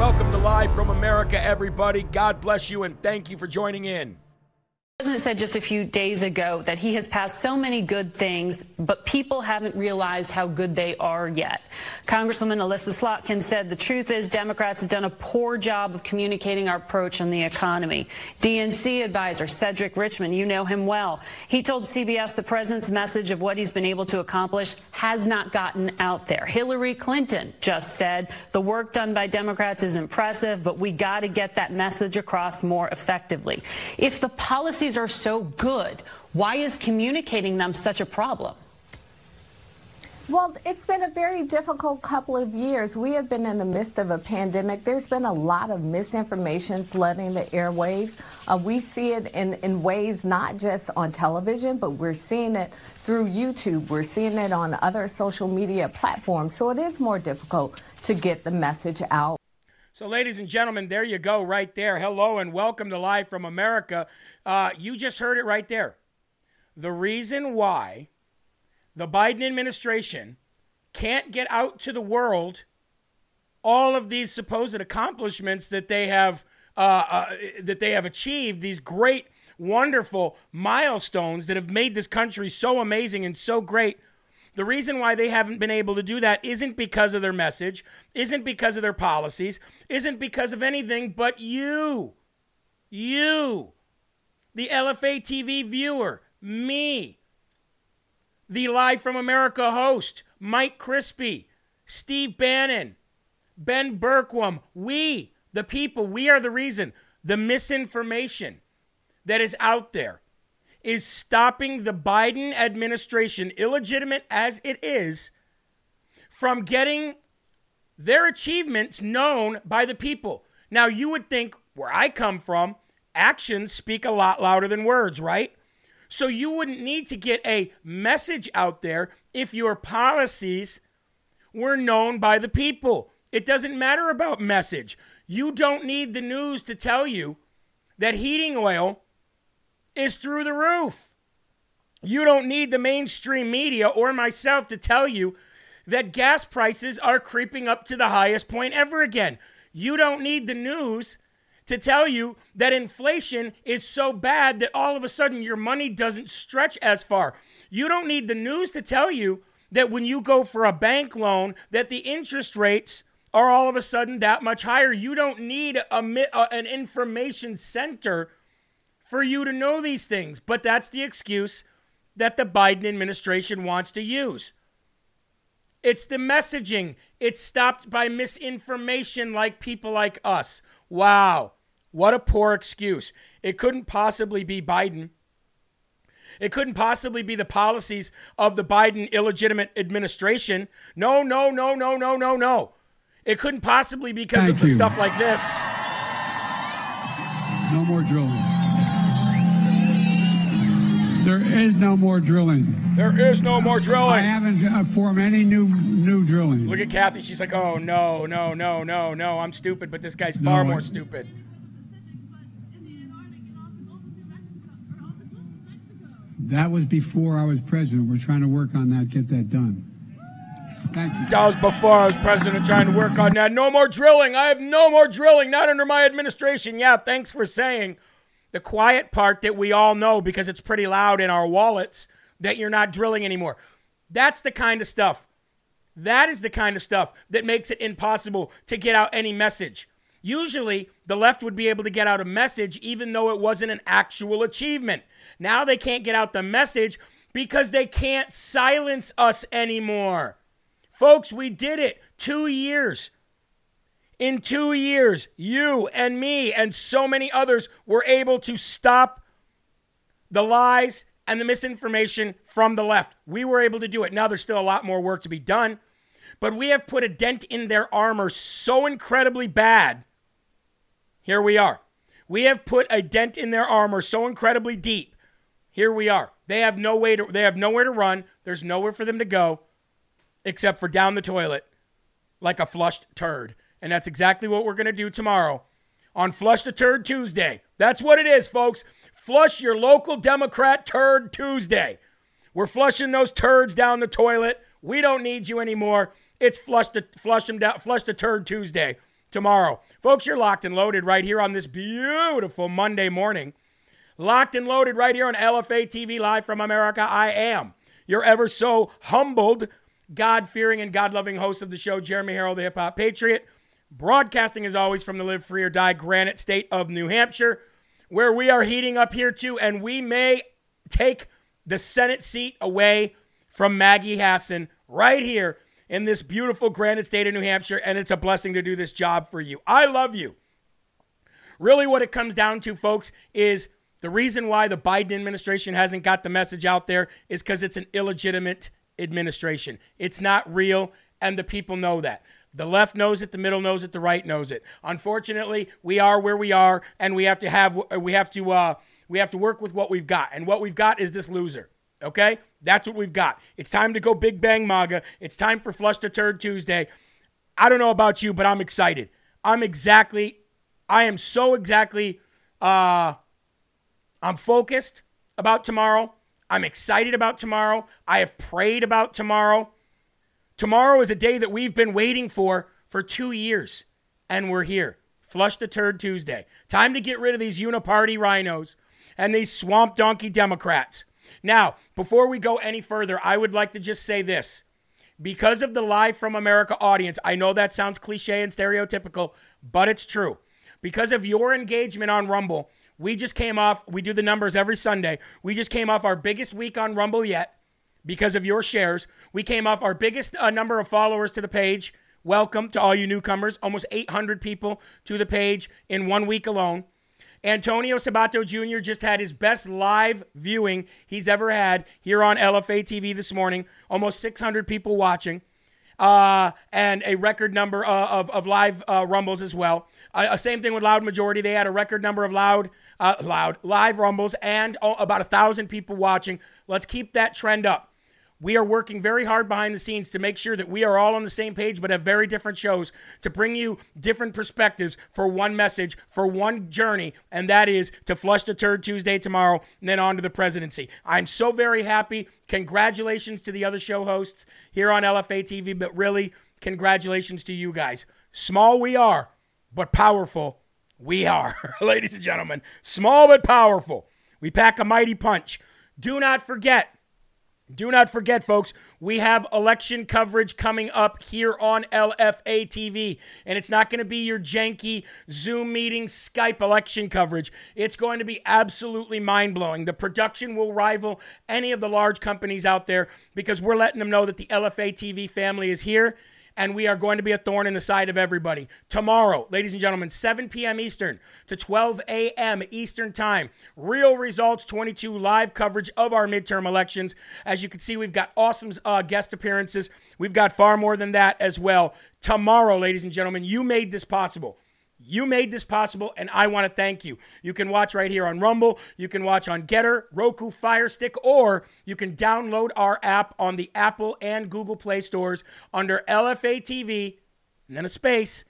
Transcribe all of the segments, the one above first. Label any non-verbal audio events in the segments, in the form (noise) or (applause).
Welcome to Live from America, everybody. God bless you and thank you for joining in. The president said just a few days ago that he has passed so many good things, but people haven't realized how good they are yet. Congresswoman Elissa Slotkin said the truth is Democrats have done a poor job of communicating our approach on the economy. DNC advisor Cedric Richmond, you know him well. He told CBS the president's message of what he's been able to accomplish has not gotten out there. Hillary Clinton just said the work done by Democrats is impressive, but we got to get that message across more effectively. If the policies are so good, why is communicating them such a problem? Well, it's been a very difficult couple of years. We have been in the midst of a pandemic. There's been a lot of misinformation flooding the airwaves. Uh, we see it in, in ways not just on television, but we're seeing it through YouTube. We're seeing it on other social media platforms. So it is more difficult to get the message out. So, ladies and gentlemen, there you go, right there. Hello and welcome to Live from America. Uh, you just heard it right there. The reason why the Biden administration can't get out to the world all of these supposed accomplishments that they have uh, uh, that they have achieved, these great, wonderful milestones that have made this country so amazing and so great. The reason why they haven't been able to do that isn't because of their message, isn't because of their policies, isn't because of anything but you. You. The LFA TV viewer, me. The Live from America host, Mike Crispi, Steve Bannon, Ben Bergquam. We, the people, we are the reason. The misinformation that is out there is stopping the Biden administration, illegitimate as it is, from getting their achievements known by the people. Now, you would think where I come from, actions speak a lot louder than words, right? So you wouldn't need to get a message out there if your policies were known by the people. It doesn't matter about message. You don't need the news to tell you that heating oil is through the roof. You don't need the mainstream media or myself to tell you that gas prices are creeping up to the highest point ever again. You don't need the news to tell you that inflation is so bad that all of a sudden your money doesn't stretch as far. You don't need the news to tell you that when you go for a bank loan that the interest rates are all of a sudden that much higher. You don't need a, an information center for you to know these things, but that's the excuse that the Biden administration wants to use. It's the messaging. It's stopped by misinformation like people like us. Wow. What a poor excuse. It couldn't possibly be Biden. It couldn't possibly be the policies of the Biden illegitimate administration. No, no, no, no, no, no, no. It couldn't possibly be because Thank of the you. stuff like this. No more drilling. There is no more drilling. There is no more drilling. I haven't uh, formed any new new drilling. Look at Kathy. She's like, oh, no, no, no, no, no. I'm stupid, but this guy's far No, more I- stupid. That was before I was president. We're trying to work on that, get that done. Thank you. That was before I was president trying to work on that. No more drilling. I have no more drilling. Not under my administration. Yeah, thanks for saying the quiet part that we all know because it's pretty loud in our wallets that you're not drilling anymore. That's the kind of stuff. That is the kind of stuff that makes it impossible to get out any message. Usually, the left would be able to get out a message even though it wasn't an actual achievement. Now they can't get out the message because they can't silence us anymore. Folks, we did it. Two years. In two years, you and me and so many others were able to stop the lies and the misinformation from the left. We were able to do it. Now there's still a lot more work to be done, but we have put a dent in their armor so incredibly bad. Here we are. We have put a dent in their armor so incredibly deep. Here we are. They have no way to they have nowhere to run. There's nowhere for them to go except for down the toilet like a flushed turd. And that's exactly what we're going to do tomorrow on Flush the Turd Tuesday. That's what it is, folks. Flush your local Democrat Turd Tuesday. We're flushing those turds down the toilet. We don't need you anymore. It's flush the flush them down, flush the turd Tuesday tomorrow. Folks, you're locked and loaded right here on this beautiful Monday morning. Locked and loaded right here on LFA TV live from America. I am your ever so humbled, God fearing, and God loving host of the show, Jeremy Herrell, the hip hop patriot. Broadcasting as always from the Live Free or Die Granite State of New Hampshire, where we are heating up here too, and we may take the Senate seat away from Maggie Hassan right here in this beautiful Granite State of New Hampshire, and it's a blessing to do this job for you. I love you. Really, what it comes down to, folks, is the reason why the Biden administration hasn't got the message out there is because it's an illegitimate administration. It's not real, and the people know that. The left knows it, the middle knows it, the right knows it. Unfortunately, we are where we are, and we have to have we have to uh, we have to work with what we've got, and what we've got is this loser. Okay, that's what we've got. It's time to go Big Bang MAGA. It's time for Flush the Turd Tuesday. I don't know about you, but I'm excited. I'm exactly, I am so exactly, uh, I'm focused about tomorrow. I'm excited about tomorrow. I have prayed about tomorrow. Tomorrow is a day that we've been waiting for for two years, and we're here. Flush the Turd Tuesday. Time to get rid of these uniparty rhinos and these swamp donkey Democrats. Now, before we go any further, I would like to just say this. Because of the Live from America audience, I know that sounds cliche and stereotypical, but it's true. Because of your engagement on Rumble, we just came off, we do the numbers every Sunday. We just came off our biggest week on Rumble yet because of your shares. We came off our biggest uh, number of followers to the page. Welcome to all you newcomers. Almost 800 people to the page in one week alone. Antonio Sabato Jr. just had his best live viewing he's ever had here on LFA TV this morning. Almost 600 people watching. Uh, and a record number uh, of, of live uh, rumbles as well. Uh, same thing with Loud Majority. They had a record number of loud, uh, loud live rumbles and oh, about a thousand people watching. Let's keep that trend up. We are working very hard behind the scenes to make sure that we are all on the same page, but have very different shows to bring you different perspectives for one message, for one journey, and that is to flush the turd Tuesday tomorrow and then on to the presidency. I'm so very happy. Congratulations to the other show hosts here on LFA TV, but really, congratulations to you guys. Small we are, but powerful we are, (laughs) ladies and gentlemen. Small but powerful. We pack a mighty punch. Do not forget, do not forget, folks, we have election coverage coming up here on LFA TV. And it's not going to be your janky Zoom meeting, Skype election coverage. It's going to be absolutely mind blowing. The production will rival any of the large companies out there because we're letting them know that the LFA TV family is here and we are going to be a thorn in the side of everybody. Tomorrow, ladies and gentlemen, 7 p.m. Eastern to 12 a.m. Eastern Time. Real Results 22 live coverage of our midterm elections. As you can see, we've got awesome uh, guest appearances. We've got far more than that as well. Tomorrow, ladies and gentlemen, you made this possible. You made this possible, and I want to thank you. You can watch right here on Rumble. You can watch on Gettr, Roku, Fire Stick, or you can download our app on the Apple and Google Play stores under LFA TV, and then a space.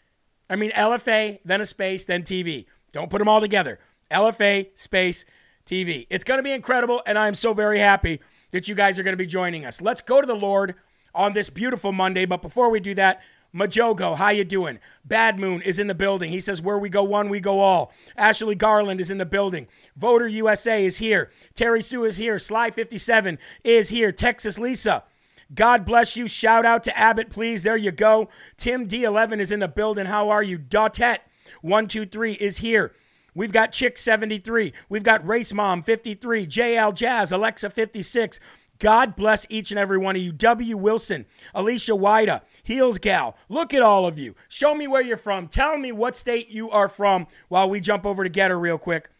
I mean, LFA, then a space, then TV. Don't put them all together. LFA, space, TV. It's going to be incredible, and I am so very happy that you guys are going to be joining us. Let's go to the Lord on this beautiful Monday. But before we do that, Majogo, how you doing? Bad Moon is in the building. He says, where we go one, we go all. Ashley Garland is in the building. Voter USA is here. Terry Sue is here. Sly57 is here. Texas Lisa. God bless you. Shout out to Abbott, please. There you go. Tim D11 is in the building. How are you? Dautet 123 is here. We've got Chick 73. We've got Race Mom 53. JL Jazz, Alexa 56. God bless each and every one of you. W. Wilson, Alicia Wida, Heels Gal. Look at all of you. Show me where you're from. Tell me what state you are from while we jump over to Gettr real quick.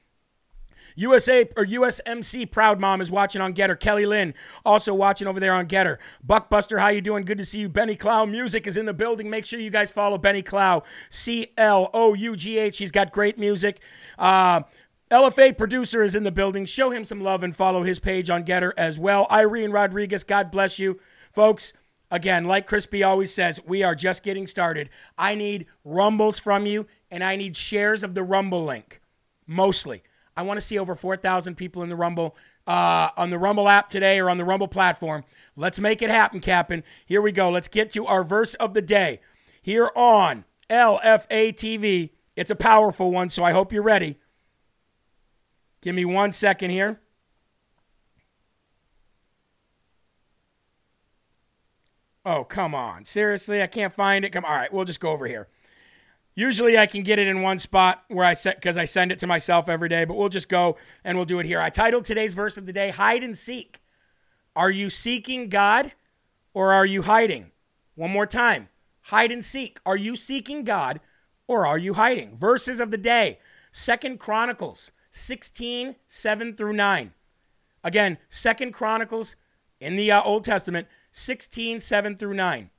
USA or USMC Proud Mom is watching on Gettr. Kelly Lynn also watching over there on Gettr. Buckbuster, how you doing? Good to see you. Benny Clough Music is in the building. Make sure you guys follow Benny Clough. C L O U G H. He's got great music. Uh, LFA producer is in the building. Show him some love and follow his page on Gettr as well. Irene Rodriguez, God bless you. Folks, again, like Crispi always says, we are just getting started. I need rumbles from you and I need shares of the Rumble link, mostly. I want to see over 4,000 people in the Rumble. Uh, on the Rumble app today or on the Rumble platform. Let's make it happen, Captain. Here we go. Let's get to our verse of the day here on LFA TV. It's a powerful one, so I hope you're ready. Give me one second here. Oh, come on. Seriously, I can't find it. Come All right, we'll just go over here. Usually I can get it in one spot where I set because I send it to myself every day, but we'll just go and we'll do it here. I titled today's verse of the day Hide and Seek. Are you seeking God or are you hiding? One more time. Hide and seek. Are you seeking God or are you hiding? Verses of the day. Second Chronicles 16, 7 through 9. Again, Second Chronicles in the uh, Old Testament, 16, 7 through 9.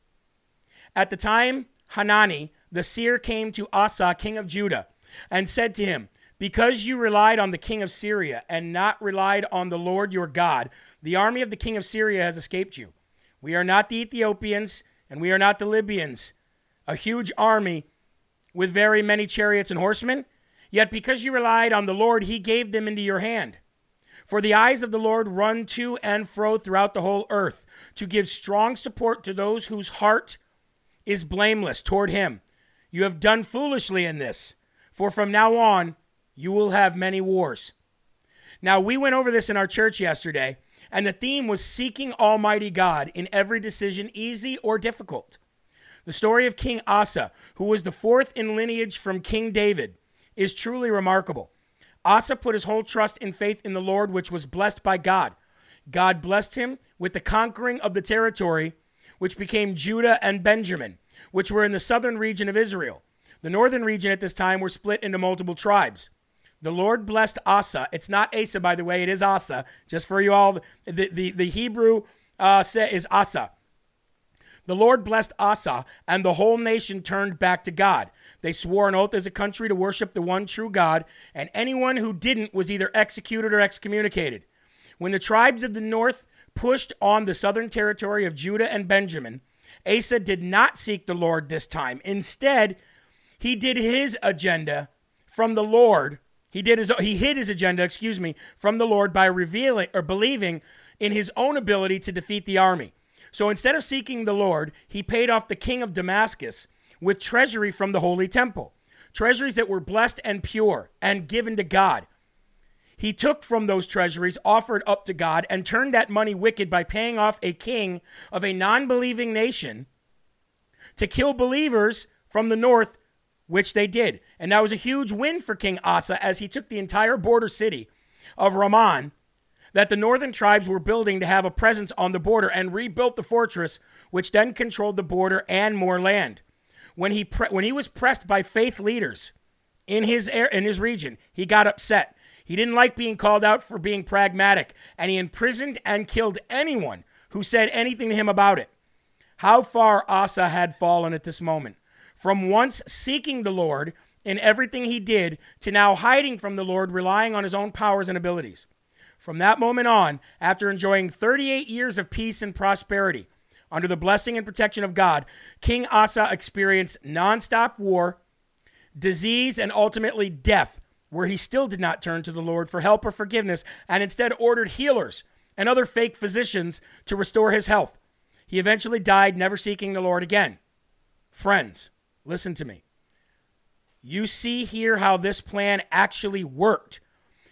At the time, Hanani, the seer, came to Asa, king of Judah, and said to him, Because you relied on the king of Syria and not relied on the Lord your God, the army of the king of Syria has escaped you. We are not the Ethiopians, and we are not the Libyans, a huge army with very many chariots and horsemen. Yet because you relied on the Lord, he gave them into your hand. For the eyes of the Lord run to and fro throughout the whole earth, to give strong support to those whose heart is blameless toward him. You have done foolishly in this, for from now on you will have many wars. Now, we went over this in our church yesterday, and the theme was seeking Almighty God in every decision, easy or difficult. The story of King Asa, who was the fourth in lineage from King David, is truly remarkable. Asa put his whole trust and faith in the Lord, which was blessed by God. God blessed him with the conquering of the territory, which became Judah and Benjamin, which were in the southern region of Israel. The northern region at this time were split into multiple tribes. The Lord blessed Asa. It's not Asa, by the way, it is Asa. Just for you all, the, the, the Hebrew uh, is Asa. The Lord blessed Asa, and the whole nation turned back to God. They swore an oath as a country to worship the one true God, and anyone who didn't was either executed or excommunicated. When the tribes of the north pushed on the southern territory of Judah and Benjamin, Asa did not seek the Lord this time. Instead, he did his agenda from the Lord. He did his he hid his agenda, excuse me, from the Lord by revealing or believing in his own ability to defeat the army. So instead of seeking the Lord, he paid off the king of Damascus with treasury from the holy temple, treasuries that were blessed and pure and given to God. He took from those treasuries offered up to God and turned that money wicked by paying off a king of a non believing nation to kill believers from the north, which they did. And that was a huge win for King Asa as he took the entire border city of Ramon that the northern tribes were building to have a presence on the border and rebuilt the fortress, which then controlled the border and more land when he pre- when he was pressed by faith leaders in his in his region, he got upset. He didn't like being called out for being pragmatic, and he imprisoned and killed anyone who said anything to him about it. How far Asa had fallen at this moment. From once seeking the Lord in everything he did to now hiding from the Lord, relying on his own powers and abilities. From that moment on, after enjoying 38 years of peace and prosperity, under the blessing and protection of God, King Asa experienced nonstop war, disease, and ultimately death, where he still did not turn to the Lord for help or forgiveness and instead ordered healers and other fake physicians to restore his health. He eventually died, never seeking the Lord again. Friends, listen to me. You see here how this plan actually worked.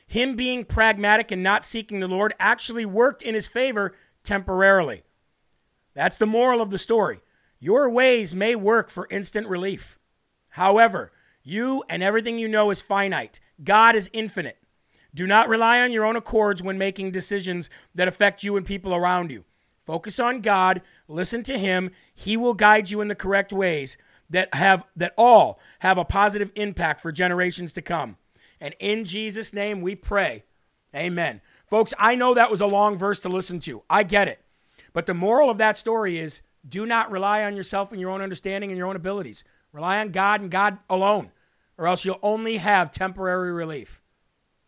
Him being pragmatic and not seeking the Lord actually worked in his favor temporarily. That's the moral of the story. Your ways may work for instant relief. However, You and everything you know is finite. God is infinite. Do not rely on your own accords when making decisions that affect you and people around you. Focus on God, listen to him. He will guide you in the correct ways that have that all have a positive impact for generations to come. And in Jesus name we pray. Amen. Folks, I know that was a long verse to listen to. I get it. But the moral of that story is do not rely on yourself and your own understanding and your own abilities. Rely on God and God alone, or else you'll only have temporary relief.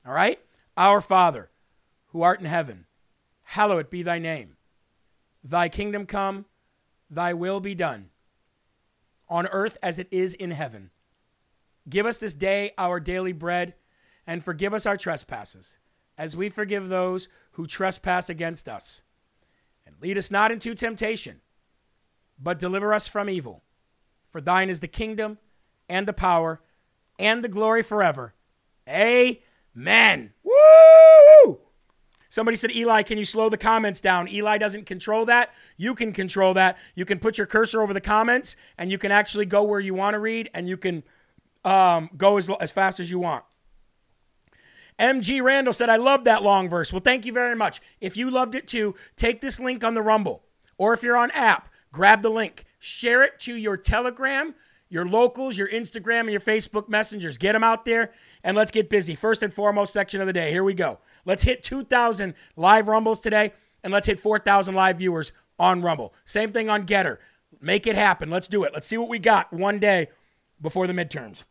All right? Our Father, who art in heaven, hallowed be thy name. Thy kingdom come, thy will be done, on earth as it is in heaven. Give us this day our daily bread, and forgive us our trespasses, as we forgive those who trespass against us. And lead us not into temptation, but deliver us from evil. For thine is the kingdom, and the power, and the glory forever. Amen. Woo! Somebody said, Eli, can you slow the comments down? Eli doesn't control that. You can control that. You can put your cursor over the comments and you can actually go where you want to read and you can um, go as, as fast as you want. MG Randall said, I love that long verse. Well, thank you very much. If you loved it too, take this link on the Rumble. Or if you're on app, grab the link, share it to your Telegram, your locals, your Instagram, and your Facebook messengers. Get them out there and let's get busy. First and foremost section of the day. Here we go. Let's hit 2,000 live Rumbles today, and let's hit 4,000 live viewers on Rumble. Same thing on Gettr. Make it happen. Let's do it. Let's see what we got one day before the midterms.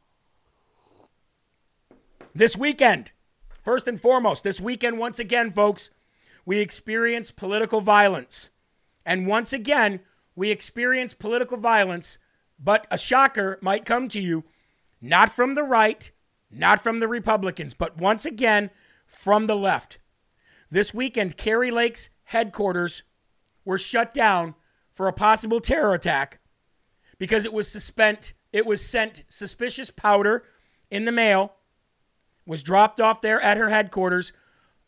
This weekend, first and foremost, this weekend, once again, folks, we experience political violence. And once again, we experience political violence, but a shocker might come to you, not from the right, not from the Republicans, but once again, from the left. This weekend, Kari Lake's headquarters were shut down for a possible terror attack because it was suspent it was sent suspicious powder in the mail was dropped off there at her headquarters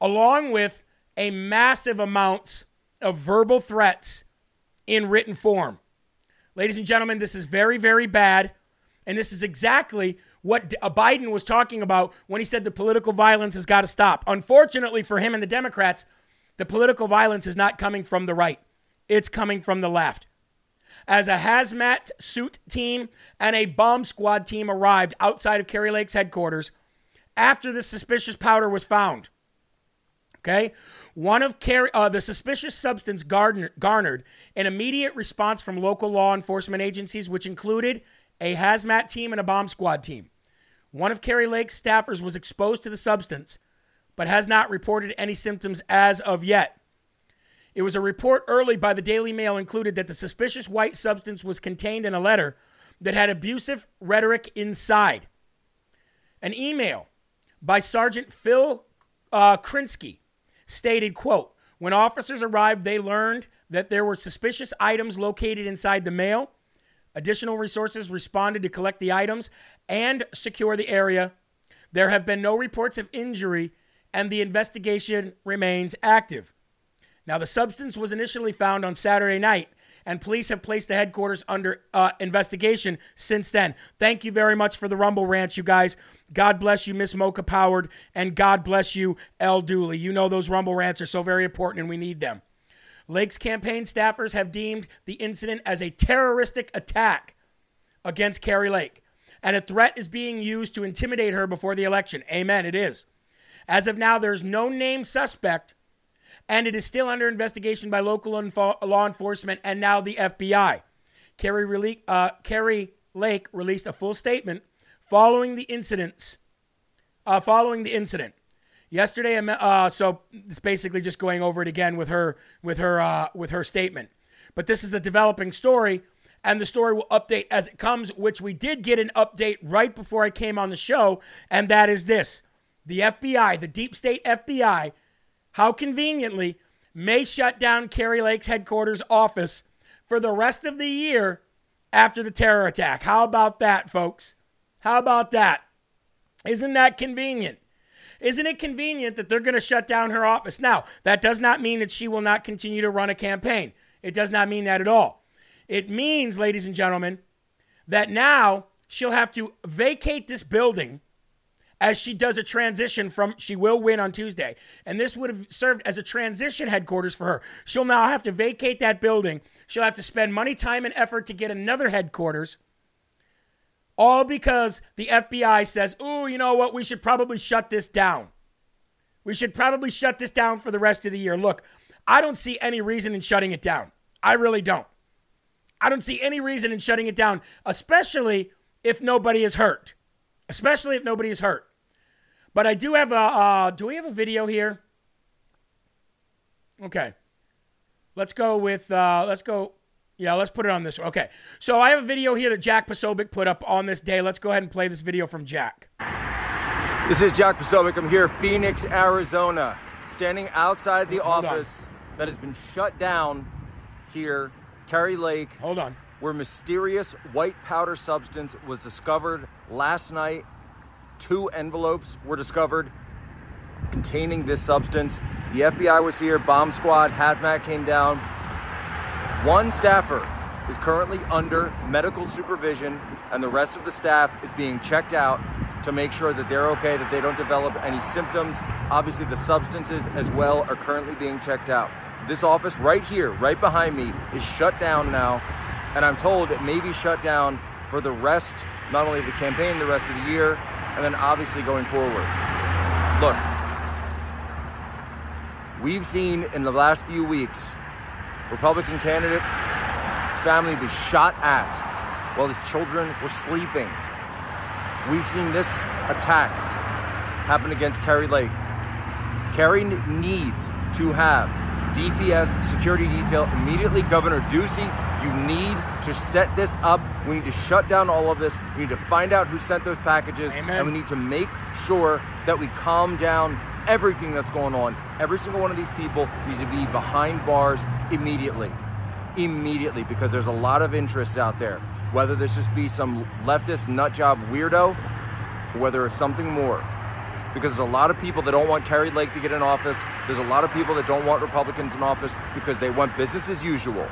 along with a massive amounts of verbal threats in written form. Ladies and gentlemen, this is very very bad and this is exactly what uh, Biden was talking about when he said the political violence has got to stop. Unfortunately for him and the Democrats, the political violence is not coming from the right, it's coming from the left. As a hazmat suit team and a bomb squad team arrived outside of Kari Lake's headquarters after the suspicious powder was found. Okay? One of Kari, uh, the suspicious substance garnered, garnered an immediate response from local law enforcement agencies, which included a hazmat team and a bomb squad team. One of Kari Lake's staffers was exposed to the substance, but has not reported any symptoms as of yet. It was a report early by the Daily Mail included that the suspicious white substance was contained in a letter that had abusive rhetoric inside. An email by Sergeant Phil uh, Krinsky stated, quote, when officers arrived, they learned that there were suspicious items located inside the mail Additional resources responded to collect the items and secure the area. There have been no reports of injury, and the investigation remains active. Now, the substance was initially found on Saturday night, and police have placed the headquarters under uh, investigation since then. Thank you very much for the Rumble Rants, you guys. God bless you, Miss Mocha Powered, and God bless you, L. Dooley. You know those Rumble Rants are so very important, and we need them. Lake's campaign staffers have deemed the incident as a terroristic attack against Kari Lake, and a threat is being used to intimidate her before the election. Amen, it is. As of now, there's no named suspect, and it is still under investigation by local law enforcement and now the FBI. Kari, uh, Kari Lake released a full statement following the incidents. Uh, following the incident, Yesterday, uh, so it's basically just going over it again with her with her uh, with her statement. But this is a developing story, and the story will update as it comes. Which we did get an update right before I came on the show, and that is this: the FBI, the deep state FBI, how conveniently may shut down Kari Lake's headquarters office for the rest of the year after the terror attack. How about that, folks? How about that? Isn't that convenient? Isn't it convenient that they're going to shut down her office? Now, that does not mean that she will not continue to run a campaign. It does not mean that at all. It means, ladies and gentlemen, that now she'll have to vacate this building as she does a transition from she will win on Tuesday. And this would have served as a transition headquarters for her. She'll now have to vacate that building. She'll have to spend money, time, and effort to get another headquarters. All because the FBI says, "Ooh, you know what? We should probably shut this down. We should probably shut this down for the rest of the year." Look, I don't see any reason in shutting it down. I really don't. I don't see any reason in shutting it down, especially if nobody is hurt. Especially if nobody is hurt. But I do have a. Uh, do we have a video here? Okay. Let's go with. Uh, let's go. Yeah, let's put it on this. Okay. So I have a video here that Jack Posobiec put up on this day. Let's go ahead and play this video from Jack. This is Jack Posobiec. I'm here, Phoenix, Arizona, standing outside the Hold on. office that has been shut down here, Kari Lake, Hold on. where mysterious white powder substance was discovered last night. Two envelopes were discovered containing this substance. The FBI was here, bomb squad, hazmat came down. One staffer is currently under medical supervision, and the rest of the staff is being checked out to make sure that they're okay, that they don't develop any symptoms. Obviously, the substances as well are currently being checked out. This office right here, right behind me, is shut down now, and I'm told it may be shut down for the rest, not only of the campaign, the rest of the year, and then obviously going forward. Look, we've seen in the last few weeks Republican candidate, his family was shot at while his children were sleeping. We've seen this attack happen against Kari Lake. Kari needs to have DPS security detail immediately. Governor Ducey, you need to set this up. We need to shut down all of this. We need to find out who sent those packages. Amen. And we need to make sure that we calm down everything that's going on. Every single one of these people needs to be behind bars immediately. Immediately, because there's a lot of interests out there. Whether this just be some leftist nutjob weirdo, or whether it's something more. Because there's a lot of people that don't want Kari Lake to get in office. There's a lot of people that don't want Republicans in office because they want business as usual.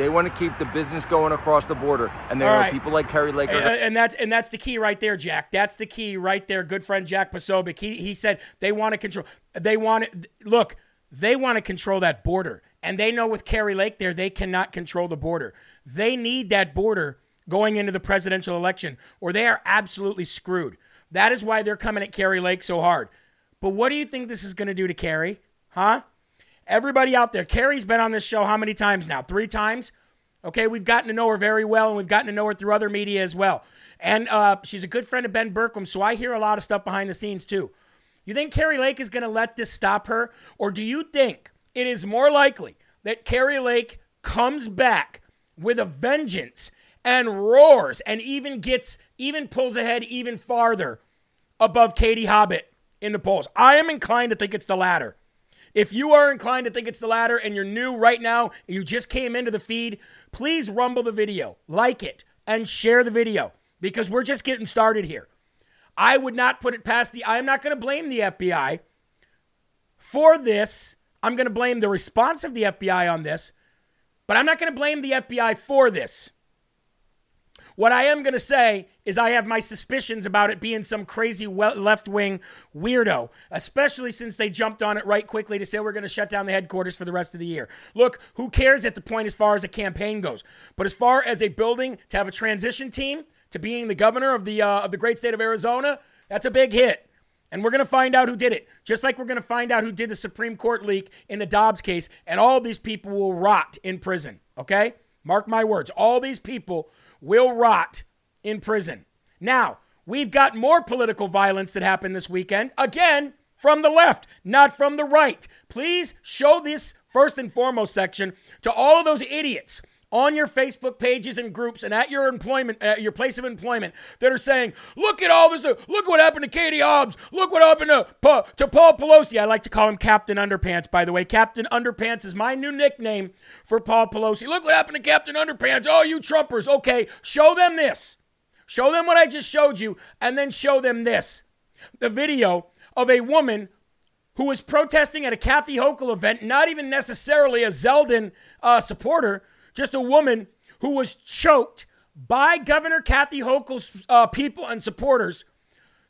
They want to keep the business going across the border. And there All are right. people like Kari Lake. Uh, and that's and that's the key right there, Jack. That's the key right there. Good friend Jack Posobiec. He he said they want to control. They want to look. They want to control that border, and they know with Kari Lake there, they cannot control the border. They need that border going into the presidential election, or they are absolutely screwed. That is why they're coming at Kari Lake so hard. But what do you think this is going to do to Kari? Huh? Everybody out there, Kari's been on this show how many times now? Three times? Okay, we've gotten to know her very well, and we've gotten to know her through other media as well. And uh, she's a good friend of Ben Bergquam, so I hear a lot of stuff behind the scenes too. You think Kari Lake is going to let this stop her? Or do you think it is more likely that Kari Lake comes back with a vengeance and roars and even gets, even pulls ahead even farther above Katie Hobbit in the polls? I am inclined to think it's the latter. If you are inclined to think it's the latter and you're new right now, you just came into the feed, please rumble the video, like it, and share the video because we're just getting started here. I would not put it past the, I'm not going to blame the FBI for this. I'm going to blame the response of the FBI on this, but I'm not going to blame the FBI for this. What I am going to say is I have my suspicions about it being some crazy left wing weirdo, especially since they jumped on it right quickly to say we're going to shut down the headquarters for the rest of the year. Look, who cares at the point as far as a campaign goes? But as far as a building to have a transition team to being the governor of the uh, of the great state of Arizona, that's a big hit. And we're going to find out who did it. Just like we're going to find out who did the Supreme Court leak in the Dobbs case, and all these people will rot in prison, okay? Mark my words. All these people will rot in prison. Now, we've got more political violence that happened this weekend. Again, from the left, not from the right. Please show this first and foremost section to all of those idiots on your Facebook pages and groups and at your employment, uh, your place of employment, that are saying, "Look at all this! uh, Look what happened to Katie Hobbs! Look what happened to to Paul Pelosi!" I like to call him Captain Underpants, by the way. Captain Underpants is my new nickname for Paul Pelosi. Look what happened to Captain Underpants! Oh, you Trumpers! Okay, show them this. Show them what I just showed you, and then show them this: the video of a woman who was protesting at a Kathy Hochul event, not even necessarily a Zeldin uh, supporter, just a woman who was choked by Governor Kathy Hochul's uh, people and supporters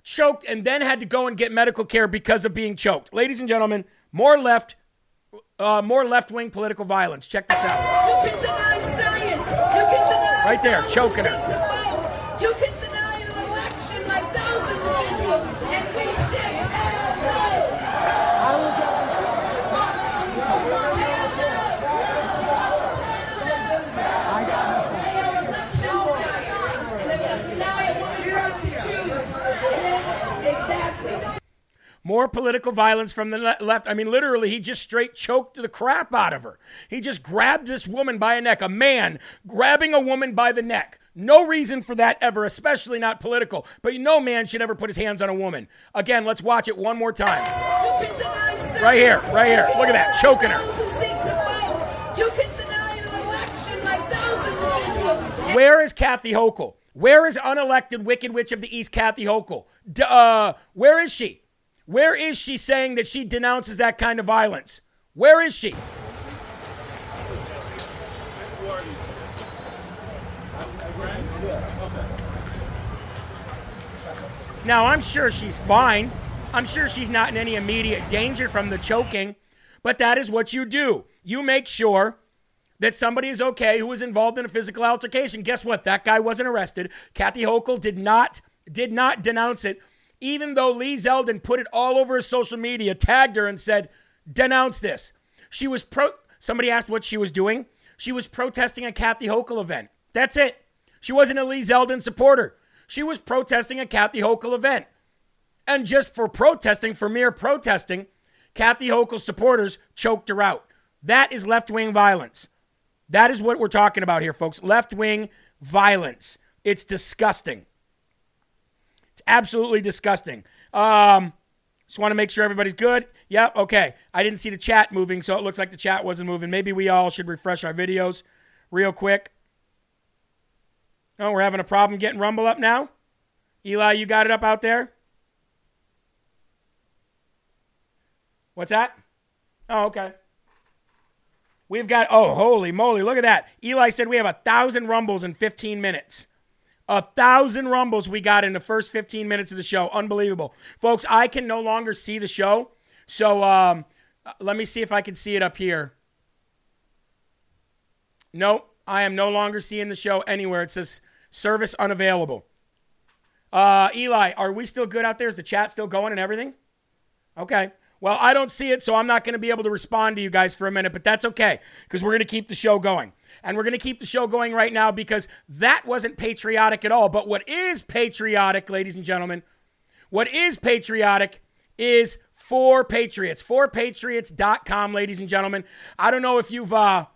choked and then had to go and get medical care because of being choked. Ladies and gentlemen, more left, uh, more left-wing political violence. Check this out. You can deny science. You can deny Right there, choking her. You can deny an election like those individuals, and we say hell no. They are election deniers. And if you deny a woman's right to choose, exactly. More political violence from the left. I mean, literally, he just straight choked the crap out of her. He just grabbed this woman by a neck. A man grabbing a woman by the neck. No reason for that ever, especially not political. But no man should ever put his hands on a woman. Again, let's watch it one more time. You can deny science. Right here, right here. Look at that, choking her. those who seek to vote. You can deny an election like those individuals. Where is Kathy Hochul? Where is unelected Wicked Witch of the East, Kathy Hochul? D- uh, where is she? Where is she saying that she denounces that kind of violence? Where is she? Now, I'm sure she's fine. I'm sure she's not in any immediate danger from the choking, but that is what you do. You make sure that somebody is okay who was involved in a physical altercation. Guess what? That guy wasn't arrested. Kathy Hochul did not did not denounce it, even though Lee Zeldin put it all over his social media, tagged her and said, "Denounce this." She was pro. Somebody asked what she was doing. She was protesting a Kathy Hochul event. That's it. She wasn't a Lee Zeldin supporter. She was protesting a Kathy Hochul event. And just for protesting, for mere protesting, Kathy Hochul supporters choked her out. That is left wing violence. That is what we're talking about here, folks. Left wing violence. It's disgusting. It's absolutely disgusting. Um, just want to make sure everybody's good. Yep, okay. I didn't see the chat moving, so it looks like the chat wasn't moving. Maybe we all should refresh our videos real quick. Oh, we're having a problem getting Rumble up now? Eli, you got it up out there? What's that? Oh, okay. We've got, oh, holy moly, look at that. Eli said we have a thousand rumbles in 15 minutes. A thousand rumbles we got in the first 15 minutes of the show. Unbelievable. Folks, I can no longer see the show. So um, let me see if I can see it up here. Nope, I am no longer seeing the show anywhere. It says service unavailable. Uh, Eli, are we still good out there? Is the chat still going and everything? Okay. Well, I don't see it, so I'm not going to be able to respond to you guys for a minute, but that's okay because we're going to keep the show going. And we're going to keep the show going right now because that wasn't patriotic at all. But what is patriotic, ladies and gentlemen, what is patriotic is for Patriots. ForPatriots.com, ladies and gentlemen. I don't know if you've, uh,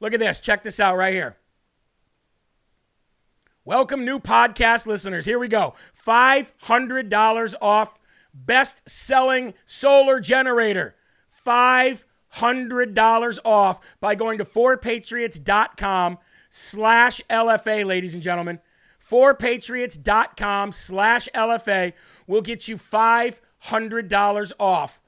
look at this. Check this out right here. Welcome, new podcast listeners. Here we go. $500 off best selling solar generator. $500 off by going to forpatriots.com slash LFA, ladies and gentlemen. Forpatriots.com slash LFA will get you $500 off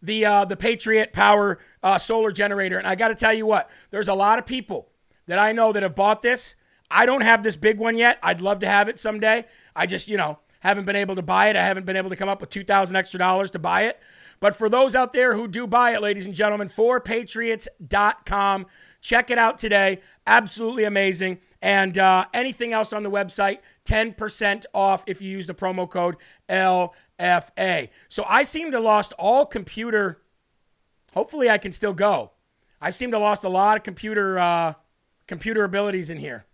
the, uh, the Patriot Power uh, solar generator. And I got to tell you what, there's a lot of people that I know that have bought this. I don't have this big one yet. I'd love to have it someday. I just, you know, haven't been able to buy it. I haven't been able to come up with 2000 extra dollars to buy it. But for those out there who do buy it, ladies and gentlemen, for forpatriots.com. Check it out today. Absolutely amazing. And uh, anything else on the website, 10% off if you use the promo code LFA. So I seem to lost all computer. Hopefully, I can still go. I seem to lost a lot of computer uh, computer abilities in here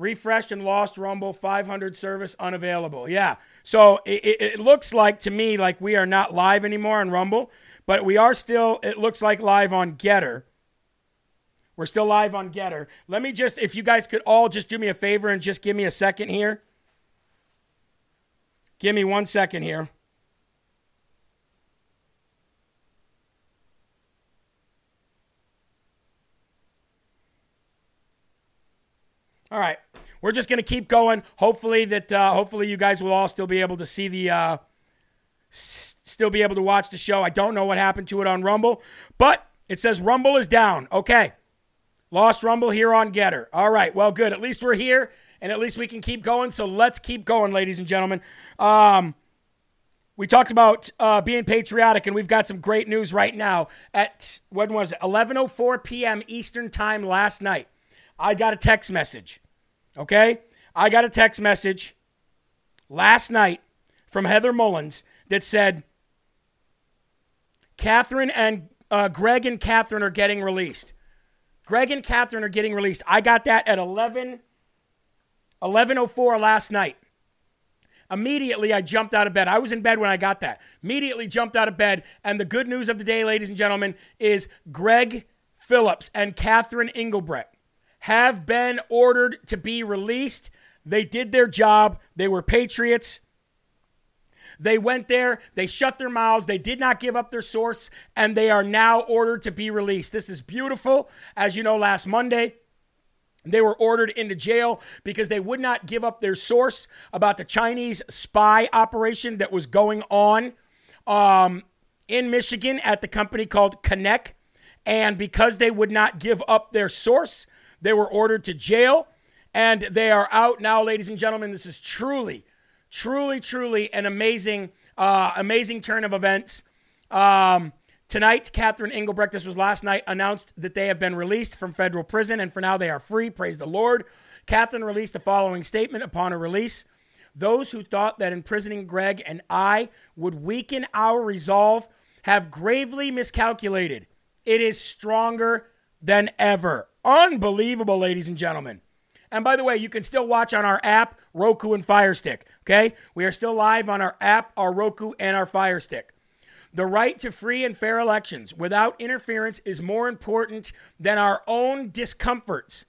refreshed and lost rumble 500 service unavailable. Yeah. So it, it, looks like to me like we are not live anymore on rumble but we are still it looks like live on Gettr. We're still live on Gettr. Let me just if you guys could all just do me a favor and just give me a second here. Give me one second here. All right, we're just gonna keep going. Hopefully that uh, hopefully you guys will all still be able to see the uh, still be able to watch the show. I don't know what happened to it on Rumble, but it says Rumble is down. Okay, Lost Rumble here on Gettr. All right, well, good. At least we're here, and at least we can keep going. So let's keep going, ladies and gentlemen. Um, we talked about uh, being patriotic, and we've got some great news right now. At when was it? 11:04 p.m. Eastern Time last night. I got a text message. Okay, I got a text message last night from Heather Mullins that said, "Catherine and uh, Greg and Catherine are getting released." Greg and Catherine are getting released. I got that at 11 11:04 last night. Immediately, I jumped out of bed. I was in bed when I got that. Immediately jumped out of bed. And the good news of the day, ladies and gentlemen, is Greg Phillips and Catherine Engelbrecht have been ordered to be released. They did their job. They were patriots. They went there, they shut their mouths, they did not give up their source, and they are now ordered to be released. This is beautiful. As you know, last Monday, they were ordered into jail because they would not give up their source about the Chinese spy operation that was going on um, in Michigan at the company called Konnech. And because they would not give up their source, they were ordered to jail. And they are out now, ladies and gentlemen. This is truly, truly, truly an amazing, uh, amazing turn of events. Um, Tonight, Catherine Engelbrecht, this was last night, announced that they have been released from federal prison and for now they are free. Praise the Lord. Catherine released the following statement upon her release Those who thought that imprisoning Greg and I would weaken our resolve have gravely miscalculated. It is stronger than ever. Unbelievable, ladies and gentlemen. And by the way, you can still watch on our app, Roku, and Fire Stick. Okay? We are still live on our app, our Roku, and our Fire Stick. The right to free and fair elections without interference is more important than our own discomforts.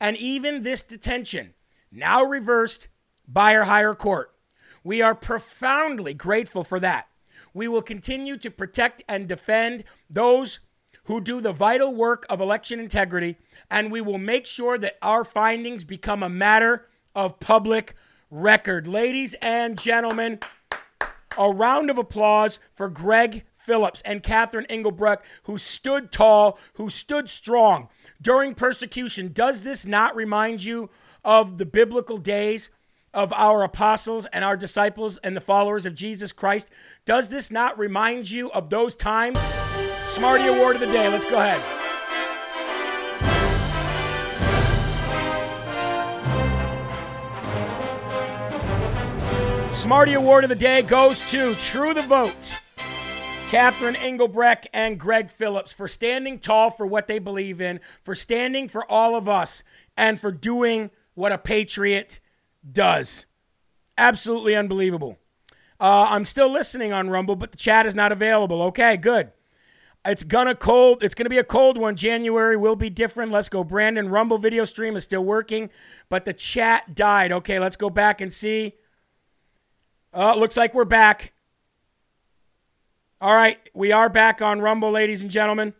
And even this detention, now reversed by our higher court. We are profoundly grateful for that. We will continue to protect and defend those who do the vital work of election integrity, and we will make sure that our findings become a matter of public record. Ladies and gentlemen, a round of applause for Greg Phillips and Catherine Engelbrecht, who stood tall, who stood strong during persecution. Does this not remind you of the biblical days of our apostles and our disciples and the followers of Jesus Christ? Does this not remind you of those times? Smarty Award of the day. Let's go ahead. Smarty Award of the day goes to True the Vote, Catherine Engelbrecht and Greg Phillips for standing tall for what they believe in, for standing for all of us, and for doing what a patriot does. Absolutely unbelievable. Uh, I'm still listening on Rumble, but the chat is not available. Okay, good. It's gonna cold. It's gonna be a cold one. January will be different. Let's go. Brandon Rumble video stream is still working, but the chat died. Okay, let's go back and see. Oh, looks like we're back. All right, we are back on Rumble, ladies and gentlemen.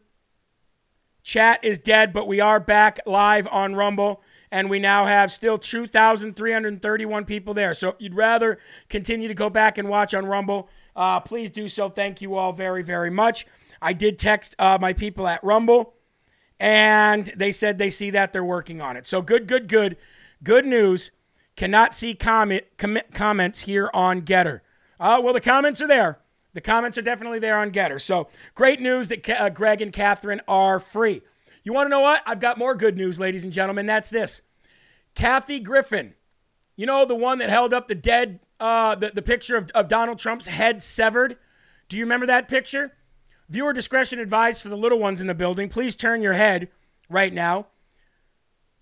Chat is dead, but we are back live on Rumble, and we now have still 2,331 people there. So if you'd rather continue to go back and watch on Rumble, uh, please do so. Thank you all very, very much. I did text uh, my people at Rumble, and they said they see that they're working on it. So good, good, good. Good news. Cannot see comment, com- comments here on Gettr. Uh, well, the comments are there. The comments are definitely there on Gettr. So great news that uh, Greg and Catherine are free. You want to know what? I've got more good news, ladies and gentlemen. That's this. Kathy Griffin, you know, the one that held up the dead, uh, the, the picture of, of Donald Trump's head severed. Do you remember that picture? Viewer discretion advised for the little ones in the building. Please turn your head right now.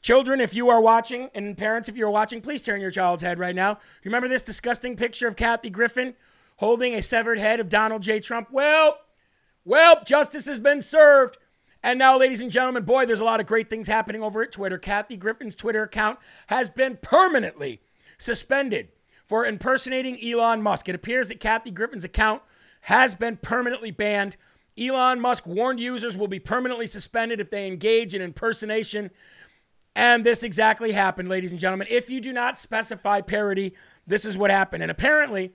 Children, if you are watching, and parents, if you're watching, please turn your child's head right now. You remember this disgusting picture of Kathy Griffin holding a severed head of Donald J. Trump? Well, well, justice has been served. And now, ladies and gentlemen, boy, there's a lot of great things happening over at Twitter. Kathy Griffin's Twitter account has been permanently suspended for impersonating Elon Musk. It appears that Kathy Griffin's account has been permanently banned. Elon Musk warned users will be permanently suspended if they engage in impersonation and this exactly happened, ladies and gentlemen. If you do not specify parody, this is what happened. And apparently,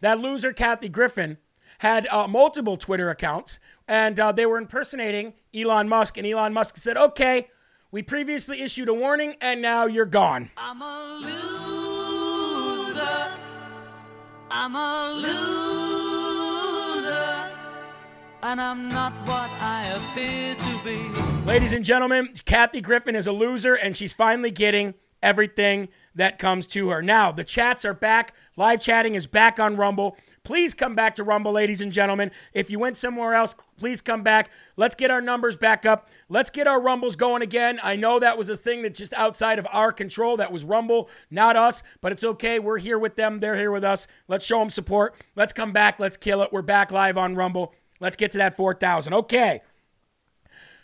that loser, Kathy Griffin, had uh, multiple Twitter accounts, and uh, they were impersonating Elon Musk. And Elon Musk said, "Okay, we previously issued a warning, and now you're gone." I'm a loser. I'm a loser. And I'm not what I appear to be. Ladies and gentlemen, Kathy Griffin is a loser, and she's finally getting everything that comes to her. Now, the chats are back. Live chatting is back on Rumble. Please come back to Rumble, ladies and gentlemen. If you went somewhere else, please come back. Let's get our numbers back up. Let's get our Rumbles going again. I know that was a thing that's just outside of our control. That was Rumble, not us, but it's okay. We're here with them. They're here with us. Let's show them support. Let's come back. Let's kill it. We're back live on Rumble. Let's get to that 4,000. Okay.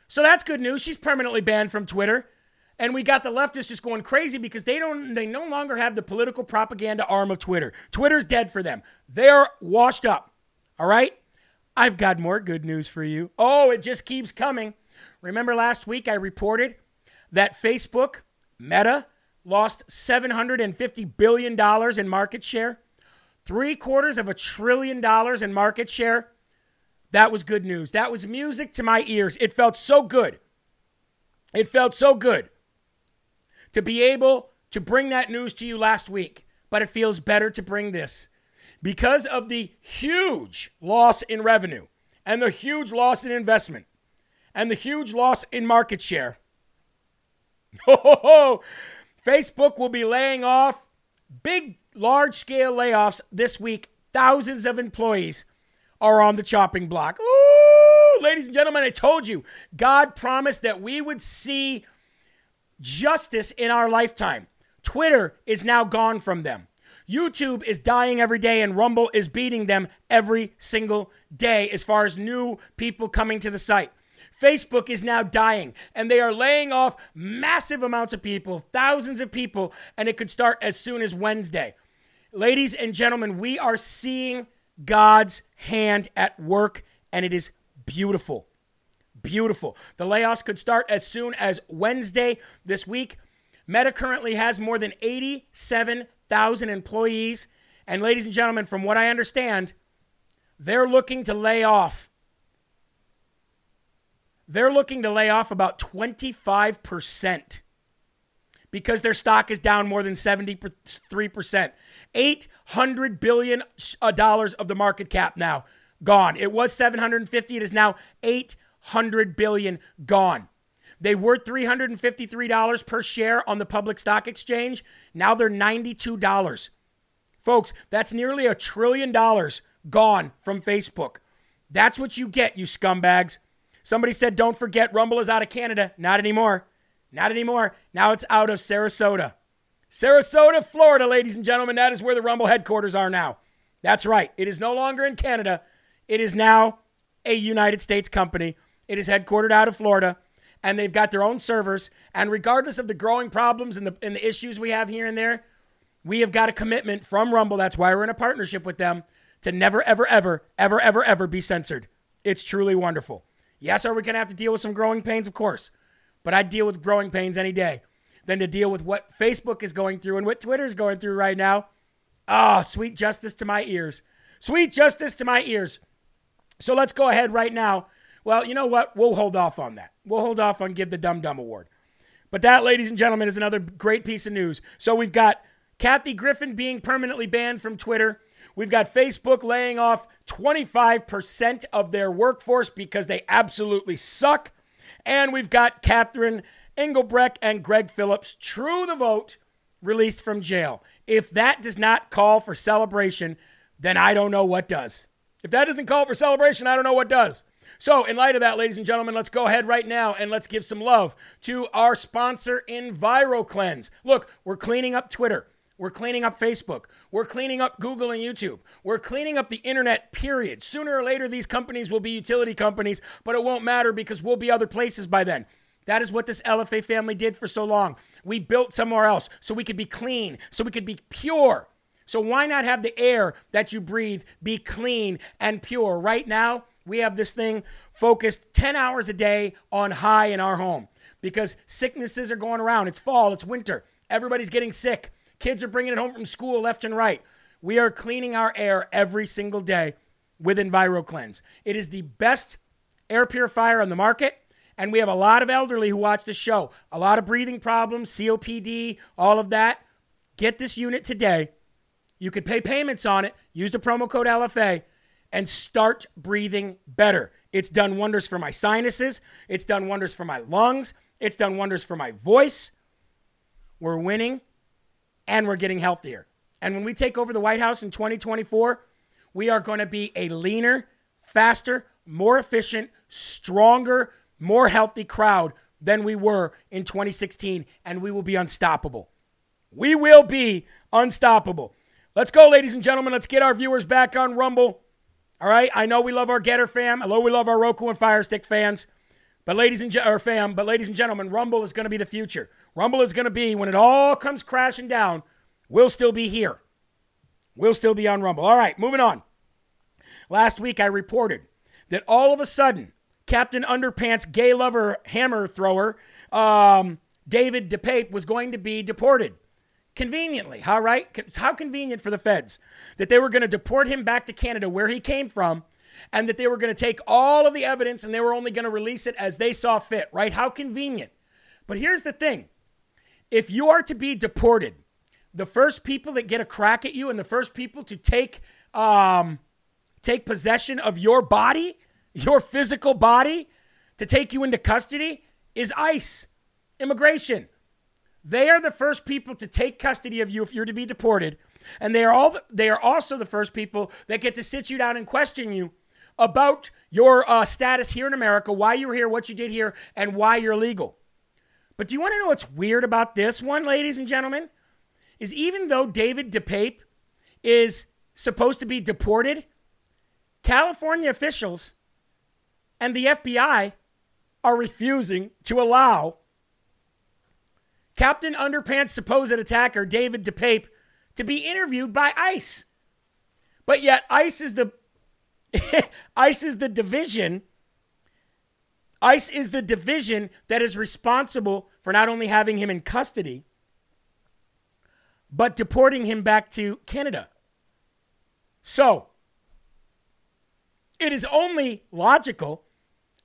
So that's good news. She's permanently banned from Twitter. And we got the leftists just going crazy because they don't they no longer have the political propaganda arm of Twitter. Twitter's dead for them. They're washed up. All right? I've got more good news for you. Oh, it just keeps coming. Remember last week I reported that Facebook, Meta, lost $750 billion in market share? Three quarters of a trillion dollars in market share? That was good news. That was music to my ears. It felt so good. It felt so good to be able to bring that news to you last week, but it feels better to bring this because of the huge loss in revenue and the huge loss in investment and the huge loss in market share. (laughs) Facebook will be laying off big, large scale layoffs this week. Thousands of employees are on the chopping block. Ooh, ladies and gentlemen, I told you, God promised that we would see justice in our lifetime. Twitter is now gone from them. YouTube is dying every day, and Rumble is beating them every single day as far as new people coming to the site. Facebook is now dying, and they are laying off massive amounts of people, thousands of people, and it could start as soon as Wednesday. Ladies and gentlemen, we are seeing God's hand at work, and it is beautiful beautiful. The layoffs could start as soon as Wednesday this week. Meta currently has more than 87,000 employees. And, ladies and gentlemen, from what I understand, they're looking to lay off. They're looking to lay off about 25% because their stock is down more than 73%. 800 billion uh, dollars of the market cap now gone. It was 750, it is now 800 billion gone. They were $353 per share on the public stock exchange. Now they're $92. Folks, that's nearly a trillion dollars gone from Facebook. That's what you get, you scumbags. Somebody said, don't forget, Rumble is out of Canada. Not anymore. Not anymore. Now it's out of Sarasota. Sarasota, Florida, ladies and gentlemen. That is where the Rumble headquarters are now. That's right. It is no longer in Canada. It is now a United States company it is headquartered out of Florida, and they've got their own servers. And regardless of the growing problems and the, and the issues we have here and there, we have got a commitment from Rumble. That's why we're in a partnership with them to never, ever, ever, ever, ever, ever be censored. It's truly wonderful. Yes, are we going to have to deal with some growing pains? Of course. But I'd deal with growing pains any day than to deal with what Facebook is going through and what Twitter is going through right now. Ah, oh, sweet justice to my ears. Sweet justice to my ears. So let's go ahead right now well, you know what? We'll hold off on that. We'll hold off on give the Dumb Dumb Award. But that, ladies and gentlemen, is another great piece of news. So we've got Kathy Griffin being permanently banned from Twitter. We've got Facebook laying off 25% of their workforce because they absolutely suck. And we've got Catherine Engelbrecht and Greg Phillips, true the vote, released from jail. If that does not call for celebration, then I don't know what does. If that doesn't call for celebration, I don't know what does. So, in light of that, ladies and gentlemen, let's go ahead right now and let's give some love to our sponsor, EnviroKlenz. Look, we're cleaning up Twitter. We're cleaning up Facebook. We're cleaning up Google and YouTube. We're cleaning up the internet, period. Sooner or later, these companies will be utility companies, but it won't matter because we'll be other places by then. That is what this LFA family did for so long. We built somewhere else so we could be clean, so we could be pure. So why not have the air that you breathe be clean and pure? Right now, we have this thing focused 10 hours a day on high in our home because sicknesses are going around. It's fall, it's winter. Everybody's getting sick. Kids are bringing it home from school left and right. We are cleaning our air every single day with EnviroKlenz. It is the best air purifier on the market. And we have a lot of elderly who watch the show, a lot of breathing problems, COPD, all of that. Get this unit today. You could pay payments on it, use the promo code LFA, and start breathing better. It's done wonders for my sinuses, it's done wonders for my lungs, it's done wonders for my voice. We're winning and we're getting healthier. And when we take over the White House in 2024, we are going to be a leaner, faster, more efficient, stronger, more healthy crowd than we were in 2016, and we will be unstoppable. We will be unstoppable. Let's go, ladies and gentlemen. Let's get our viewers back on Rumble. All right. I know we love our Gettr fam. I know we love our Roku and Fire Stick fans. But ladies and ge- or fam, but ladies and gentlemen, Rumble is going to be the future. Rumble is going to be when it all comes crashing down. We'll still be here. We'll still be on Rumble. All right, moving on. Last week I reported that all of a sudden, Captain Underpants gay lover hammer thrower um, David DePape was going to be deported. Conveniently, how right? How convenient for the feds that they were going to deport him back to Canada where he came from and that they were going to take all of the evidence and they were only going to release it as they saw fit, right? How convenient. But here's the thing if you are to be deported, the first people that get a crack at you and the first people to take, um, take possession of your body, your physical body, to take you into custody is ICE, immigration. They are the first people to take custody of you if you're to be deported, and they are all they are also the first people that get to sit you down and question you about your uh, status here in America, why you were here, what you did here, and why you're legal. But do you want to know what's weird about this one, ladies and gentlemen? Is even though David DePape is supposed to be deported, California officials and the FBI are refusing to allow Captain Underpants' supposed attacker, David DePape, to be interviewed by ICE. But yet, ICE is the (laughs) ICE is the division. ICE is the division that is responsible for not only having him in custody, but deporting him back to Canada. So, it is only logical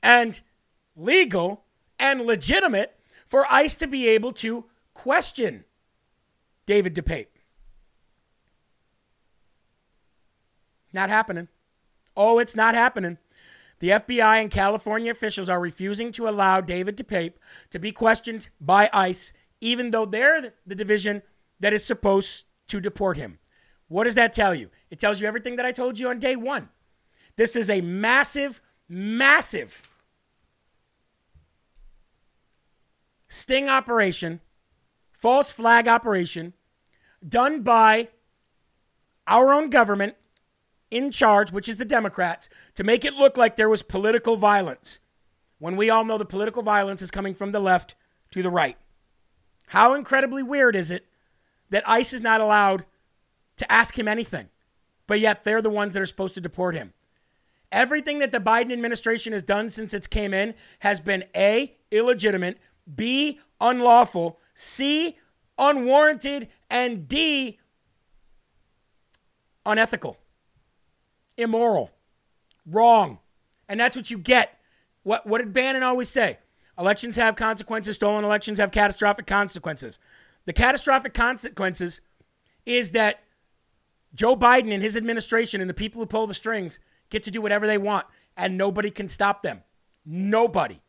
and legal and legitimate for ICE to be able to question David DePape. Not happening. Oh, it's not happening. The FBI and California officials are refusing to allow David DePape to be questioned by ICE, even though they're the division that is supposed to deport him. What does that tell you? It tells you everything that I told you on day one. This is a massive, massive sting operation, false flag operation, done by our own government in charge, which is the Democrats, to make it look like there was political violence when we all know the political violence is coming from the left to the right. How incredibly weird is it that ICE is not allowed to ask him anything, but yet they're the ones that are supposed to deport him? Everything that the Biden administration has done since it's came in has been A, illegitimate, B, unlawful, C, unwarranted, and D, unethical, immoral, wrong. And that's what you get. What, what did Bannon always say? Elections have consequences, stolen elections have catastrophic consequences. The catastrophic consequences is that Joe Biden and his administration and the people who pull the strings get to do whatever they want, and nobody can stop them. Nobody,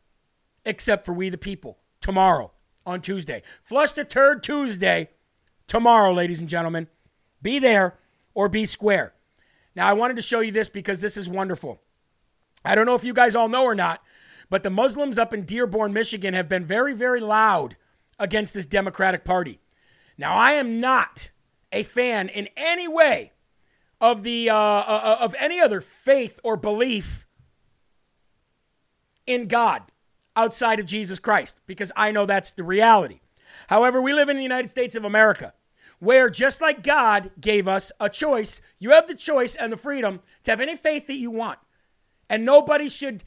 except for we the people tomorrow on Tuesday. Flush the turd Tuesday tomorrow, ladies and gentlemen. Be there or be square. Now, I wanted to show you this because this is wonderful. I don't know if you guys all know or not, but the Muslims up in Dearborn, Michigan have been very, very loud against this Democratic Party. Now, I am not a fan in any way of the uh, uh, of any other faith or belief in God outside of Jesus Christ because I know that's the reality. However, we live in the United States of America where just like God gave us a choice, you have the choice and the freedom to have any faith that you want. And nobody should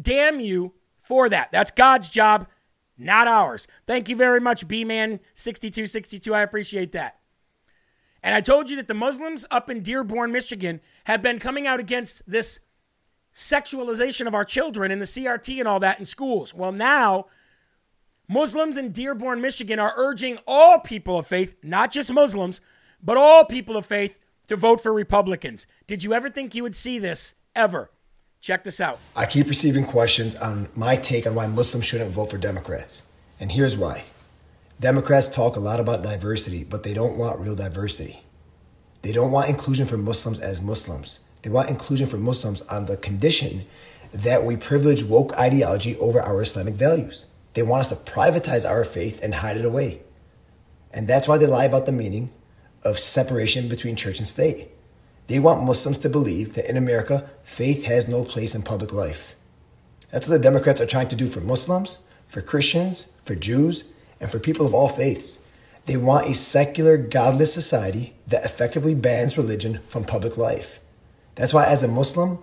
damn you for that. That's God's job, not ours. Thank you very much, B Man 6262. I appreciate that. And I told you that the Muslims up in Dearborn, Michigan have been coming out against this sexualization of our children and the CRT and all that in schools. Well, now Muslims in Dearborn, Michigan are urging all people of faith, not just Muslims, but all people of faith to vote for Republicans. Did you ever think you would see this ever? Check this out. I keep receiving questions on my take on why Muslims shouldn't vote for Democrats. And here's why Democrats talk a lot about diversity, but they don't want real diversity. They don't want inclusion for Muslims as Muslims. They want inclusion for Muslims on the condition that we privilege woke ideology over our Islamic values. They want us to privatize our faith and hide it away. And that's why they lie about the meaning of separation between church and state. They want Muslims to believe that in America, faith has no place in public life. That's what the Democrats are trying to do for Muslims, for Christians, for Jews, and for people of all faiths. They want a secular, godless society that effectively bans religion from public life. That's why, as a Muslim,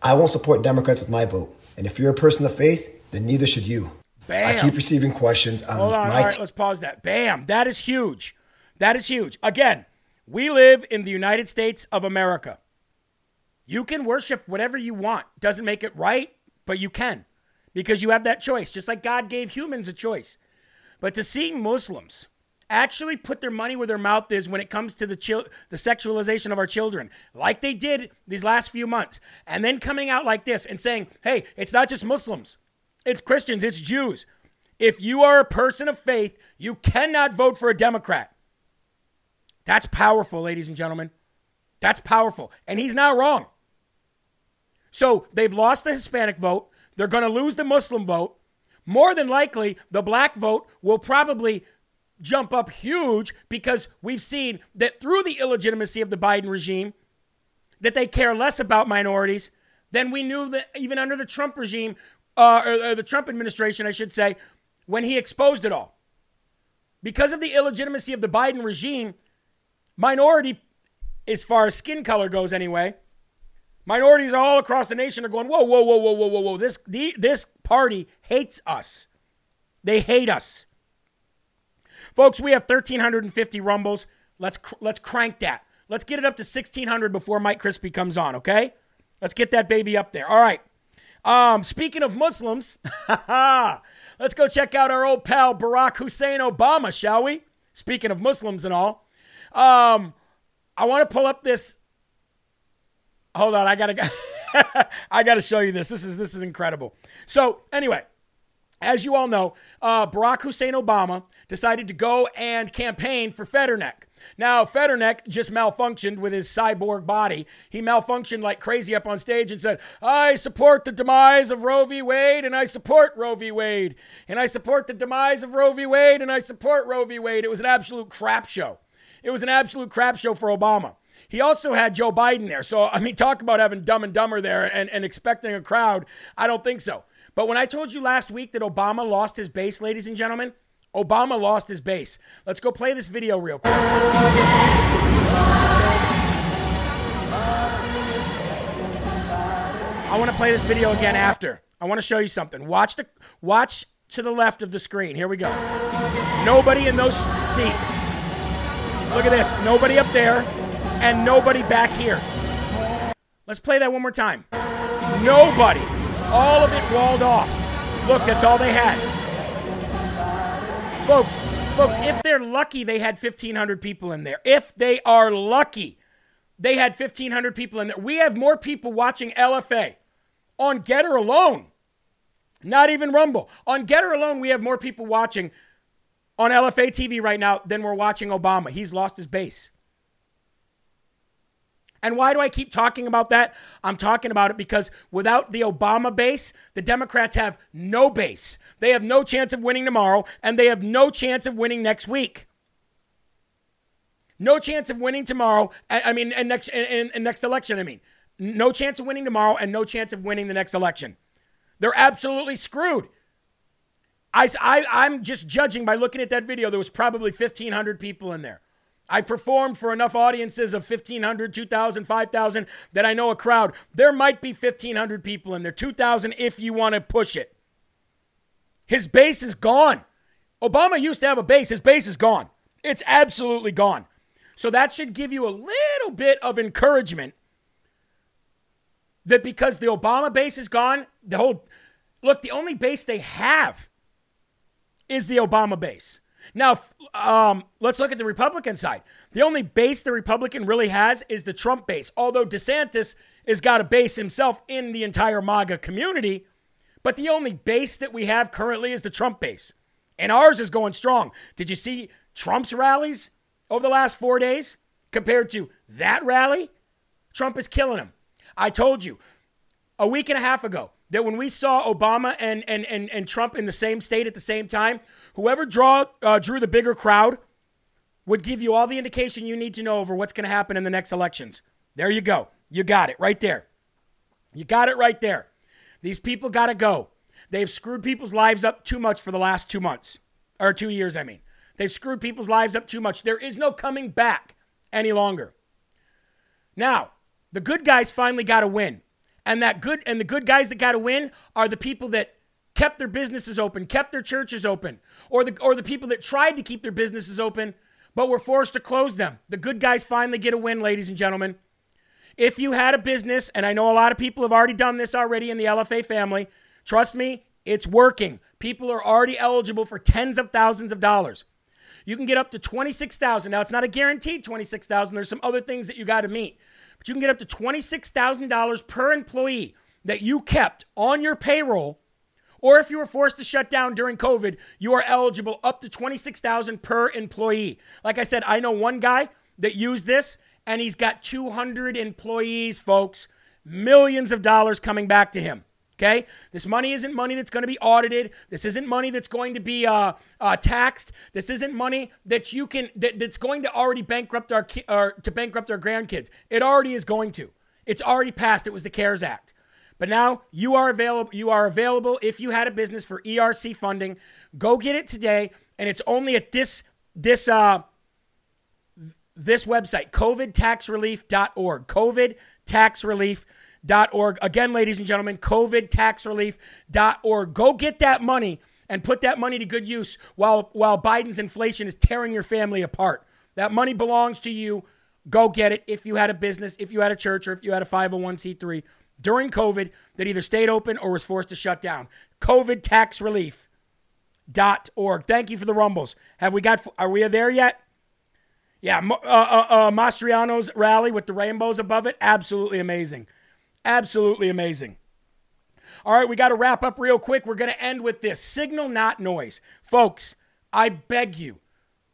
I won't support Democrats with my vote. And if you're a person of faith, then neither should you. Bam. I keep receiving questions on Hold on. my All right, let's pause that. Bam. That is huge. That is huge. Again, we live in the United States of America. You can worship whatever you want. Doesn't make it right, but you can because you have that choice, just like God gave humans a choice. But to see Muslims actually put their money where their mouth is when it comes to the chil- the sexualization of our children, like they did these last few months, and then coming out like this and saying, "Hey, it's not just Muslims, it's Christians, it's Jews. If you are a person of faith, you cannot vote for a Democrat." That's powerful, ladies and gentlemen. That's powerful, and he's not wrong. So they've lost the Hispanic vote. They're going to lose the Muslim vote. More than likely, the black vote will probably jump up huge because we've seen that through the illegitimacy of the Biden regime, that they care less about minorities than we knew that even under the Trump regime, uh, or, or the Trump administration, I should say, when he exposed it all. Because of the illegitimacy of the Biden regime, minority, as far as skin color goes anyway, minorities all across the nation are going, whoa, whoa, whoa, whoa, whoa, whoa, whoa. This, the, this party hates us. They hate us. Folks, we have 1,350 rumbles. Let's, cr- let's crank that. Let's get it up to 1,600 before Mike Crispi comes on, okay? Let's get that baby up there. All right. Um, speaking of Muslims, (laughs) let's go check out our old pal Barack Hussein Obama, shall we? Speaking of Muslims and all. Um, I want to pull up this. Hold on, I gotta, (laughs) I gotta show you this. This is this is incredible. So anyway, as you all know, uh, Barack Hussein Obama decided to go and campaign for Fetterneck. Now, Fetterneck just malfunctioned with his cyborg body. He malfunctioned like crazy up on stage and said, I support the demise of Roe v. Wade, and I support Roe v. Wade, and I support the demise of Roe v. Wade, and I support Roe v. Wade. It was an absolute crap show. It was an absolute crap show for Obama. He also had Joe Biden there. So, I mean, talk about having dumb and dumber there and, and expecting a crowd. I don't think so. But when I told you last week that Obama lost his base, ladies and gentlemen, Obama lost his base. Let's go play this video real quick. I want to play this video again after. I want to show you something. Watch the watch to the left of the screen. Here we go. Nobody in those st- seats. Look at this. Nobody up there and nobody back here. Let's play that one more time. Nobody. All of it walled off. Look, that's all they had. Folks, folks, if they're lucky, they had 1,500 people in there. If they are lucky, they had 1,500 people in there. We have more people watching LFA on Gettr alone. Not even Rumble. On Gettr alone, we have more people watching on LFA TV right now than we're watching Obama. He's lost his base. And why do I keep talking about that? I'm talking about it because without the Obama base, the Democrats have no base. They have no chance of winning tomorrow, and they have no chance of winning next week. No chance of winning tomorrow. I mean, and next and, and next election. I mean, no chance of winning tomorrow, and no chance of winning the next election. They're absolutely screwed. I, I, I'm just judging by looking at that video. There was probably 1,500 people in there. I performed for enough audiences of 1,500, 2,000, 5,000 that I know a crowd. There might be 1,500 people in there, 2,000 if you want to push it. His base is gone. Obama used to have a base. His base is gone. It's absolutely gone. So that should give you a little bit of encouragement that because the Obama base is gone, the whole look, the only base they have is the Obama base. Now, um, let's look at the Republican side. The only base the Republican really has is the Trump base, although DeSantis has got a base himself in the entire MAGA community. But the only base that we have currently is the Trump base. And ours is going strong. Did you see Trump's rallies over the last four days compared to that rally? Trump is killing him. I told you a week and a half ago that when we saw Obama and, and, and, and Trump in the same state at the same time, whoever draw, uh, drew the bigger crowd would give you all the indication you need to know over what's going to happen in the next elections. There you go. You got it right there. You got it right there. These people got to go. They've screwed people's lives up too much for the last two months, or two years, I mean. They've screwed people's lives up too much. There is no coming back any longer. Now, the good guys finally got to win. And that good and the good guys that got to win are the people that kept their businesses open, kept their churches open, or the or the people that tried to keep their businesses open but were forced to close them. The good guys finally get a win, ladies and gentlemen. If you had a business, and I know a lot of people have already done this already in the LFA family, trust me, it's working. People are already eligible for tens of thousands of dollars. You can get up to 26,000. Now it's not a guaranteed 26,000. There's some other things that you got to meet. But you can get up to $26,000 per employee that you kept on your payroll or if you were forced to shut down during COVID, you are eligible up to 26,000 per employee. Like I said, I know one guy that used this and he's got 200 employees, folks. Millions of dollars coming back to him. Okay? This money isn't money that's going to be audited. This isn't money that's going to be uh, uh, taxed. This isn't money that you can that, that's going to already bankrupt our ki- or to bankrupt our grandkids. It already is going to. It's already passed. It was the CARES Act. But now you are available. You are available if you had a business for ERC funding. Go get it today, and it's only at this this uh this website, covidtaxrelief.org. covidtaxrelief.org. Again, ladies and gentlemen, covidtaxrelief.org. Go get that money and put that money to good use while while Biden's inflation is tearing your family apart. That money belongs to you. Go get it if you had a business, if you had a church, or if you had a 501c3 during COVID that either stayed open or was forced to shut down. COVIDtaxrelief.org. Thank you for the rumbles. Have we got, are we there yet? Yeah, uh, uh, uh, Mastriano's rally with the rainbows above it, absolutely amazing. Absolutely amazing. All right, we got to wrap up real quick. We're going to end with this signal, not noise. Folks, I beg you,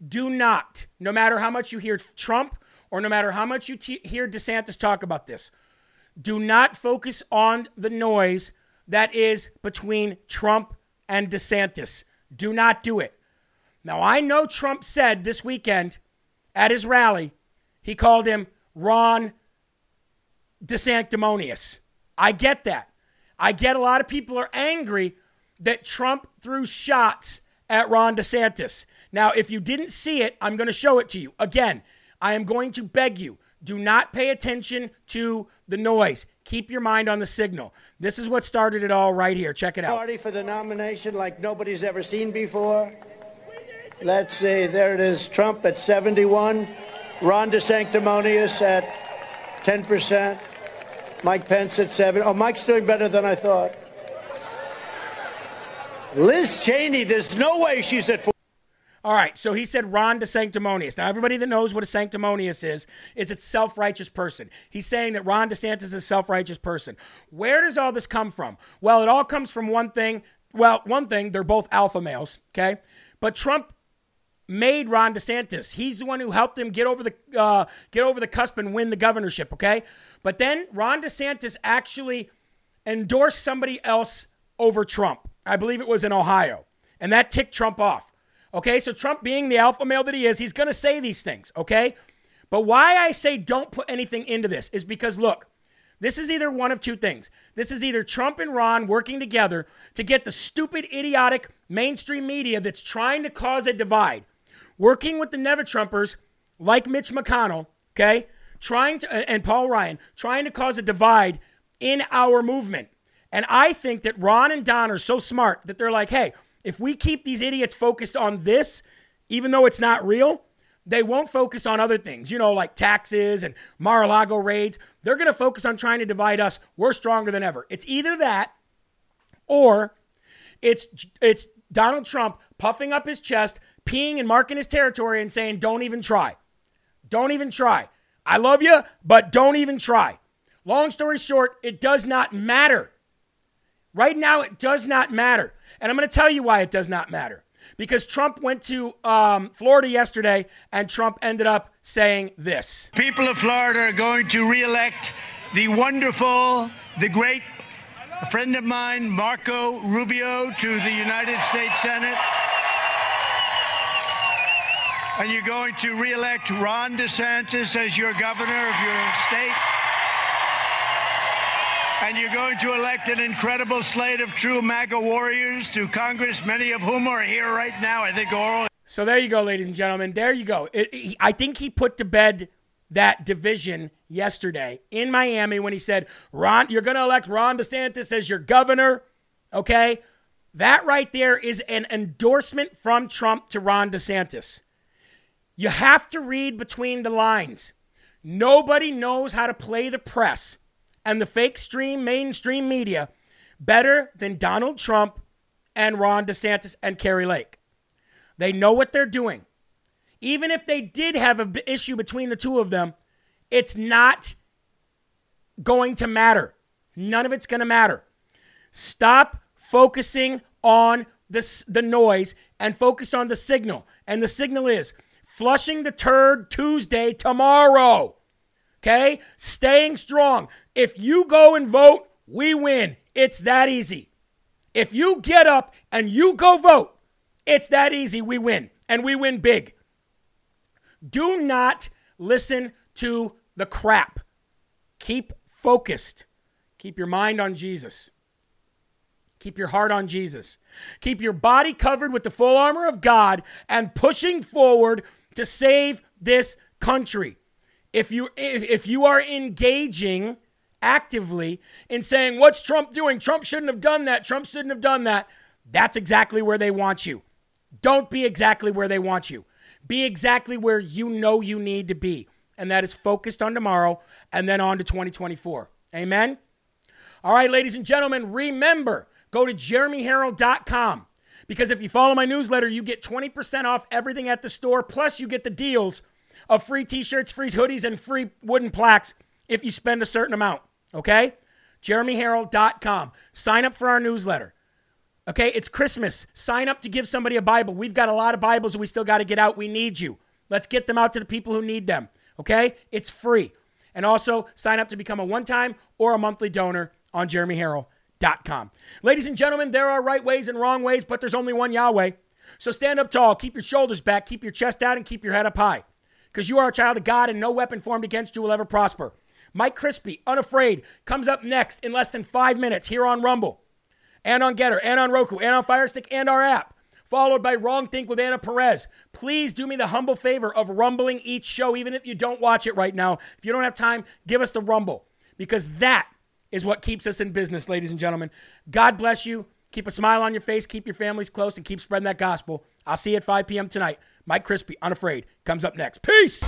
do not, no matter how much you hear Trump or no matter how much you t- hear DeSantis talk about this, do not focus on the noise that is between Trump and DeSantis. Do not do it. Now, I know Trump said this weekend at his rally, he called him Ron DeSanctimonious. I get that. I get a lot of people are angry that Trump threw shots at Ron DeSantis. Now, if you didn't see it, I'm going to show it to you. Again, I am going to beg you do not pay attention to the noise. Keep your mind on the signal. This is what started it all right here. Check it out. Party for the nomination like nobody's ever seen before. Let's see. There it is. Trump at 71. Ron DeSanctimonious at 10%. Mike Pence at 7. Oh, Mike's doing better than I thought. Liz Cheney, there's no way she's at 4. All right, so he said Ron DeSanctimonious. Now, everybody that knows what a sanctimonious is, is a self-righteous person. He's saying that Ron DeSantis is a self-righteous person. Where does all this come from? Well, it all comes from one thing. Well, one thing, they're both alpha males, okay? But Trump made Ron DeSantis. He's the one who helped him get over the uh, get over the cusp and win the governorship, okay? But then Ron DeSantis actually endorsed somebody else over Trump. I believe it was in Ohio. And that ticked Trump off. Okay, so Trump being the alpha male that he is, he's going to say these things, okay? But why I say don't put anything into this is because, look, this is either one of two things. This is either Trump and Ron working together to get the stupid, idiotic mainstream media that's trying to cause a divide, working with the Never Trumpers like Mitch McConnell, okay, trying to, and Paul Ryan, trying to cause a divide in our movement. And I think that Ron and Don are so smart that they're like, hey, if we keep these idiots focused on this, even though it's not real, they won't focus on other things, you know, like taxes and Mar a Lago raids. They're going to focus on trying to divide us. We're stronger than ever. It's either that or it's it's Donald Trump puffing up his chest, peeing and marking his territory and saying, "Don't even try. Don't even try. I love you, but don't even try." Long story short, it does not matter. Right now, it does not matter. And I'm going to tell you why it does not matter. Because Trump went to um, Florida yesterday and Trump ended up saying this People of Florida are going to reelect the wonderful, the great friend of mine, Marco Rubio, to the United States Senate. And you're going to reelect Ron DeSantis as your governor of your state. And you're going to elect an incredible slate of true MAGA warriors to Congress, many of whom are here right now. I think all. So there you go, ladies and gentlemen. There you go. It, he, I think he put to bed that division yesterday in Miami when he said, Ron, you're going to elect Ron DeSantis as your governor. Okay. That right there is an endorsement from Trump to Ron DeSantis. You have to read between the lines. Nobody knows how to play the press and the fake stream mainstream media better than Donald Trump and Ron DeSantis and Kari Lake. They know what they're doing. Even if they did have an issue between the two of them, it's not going to matter. None of it's going to matter. Stop focusing on the, the noise and focus on the signal. And the signal is flushing the turd Tuesday tomorrow. Okay? Staying strong. If you go and vote, we win. It's that easy. If you get up and you go vote, it's that easy. We win. And we win big. Do not listen to the crap. Keep focused. Keep your mind on Jesus. Keep your heart on Jesus. Keep your body covered with the full armor of God and pushing forward to save this country. If you if, if you are engaging actively in saying what's Trump doing? Trump shouldn't have done that. Trump shouldn't have done that. That's exactly where they want you. Don't be exactly where they want you. Be exactly where you know you need to be. And that is focused on tomorrow and then on to 2024. Amen. All right, ladies and gentlemen, remember go to jeremyherrell.com because if you follow my newsletter, you get 20% off everything at the store. Plus, you get the deals of free t shirts, free hoodies, and free wooden plaques if you spend a certain amount. Okay? JeremyHerrell.com. Sign up for our newsletter. Okay? It's Christmas. Sign up to give somebody a Bible. We've got a lot of Bibles we still got to get out. We need you. Let's get them out to the people who need them. Okay? It's free. And also sign up to become a one time or a monthly donor on jeremyherrell.com. Ladies and gentlemen, there are right ways and wrong ways, but there's only one Yahweh. So stand up tall, keep your shoulders back, keep your chest out, and keep your head up high. Because you are a child of God, and no weapon formed against you will ever prosper. Mike Crispi, Unafraid, comes up next in less than five minutes here on Rumble, and on Gettr, and on Roku, and on Firestick, and our app. Followed by Wrong Think with Anna Perez. Please do me the humble favor of rumbling each show, even if you don't watch it right now. If you don't have time, give us the rumble, because that is what keeps us in business, ladies and gentlemen. God bless you. Keep a smile on your face, keep your families close, and keep spreading that gospel. I'll see you at 5 p.m. tonight. Mike Crispi, unafraid, comes up next. Peace.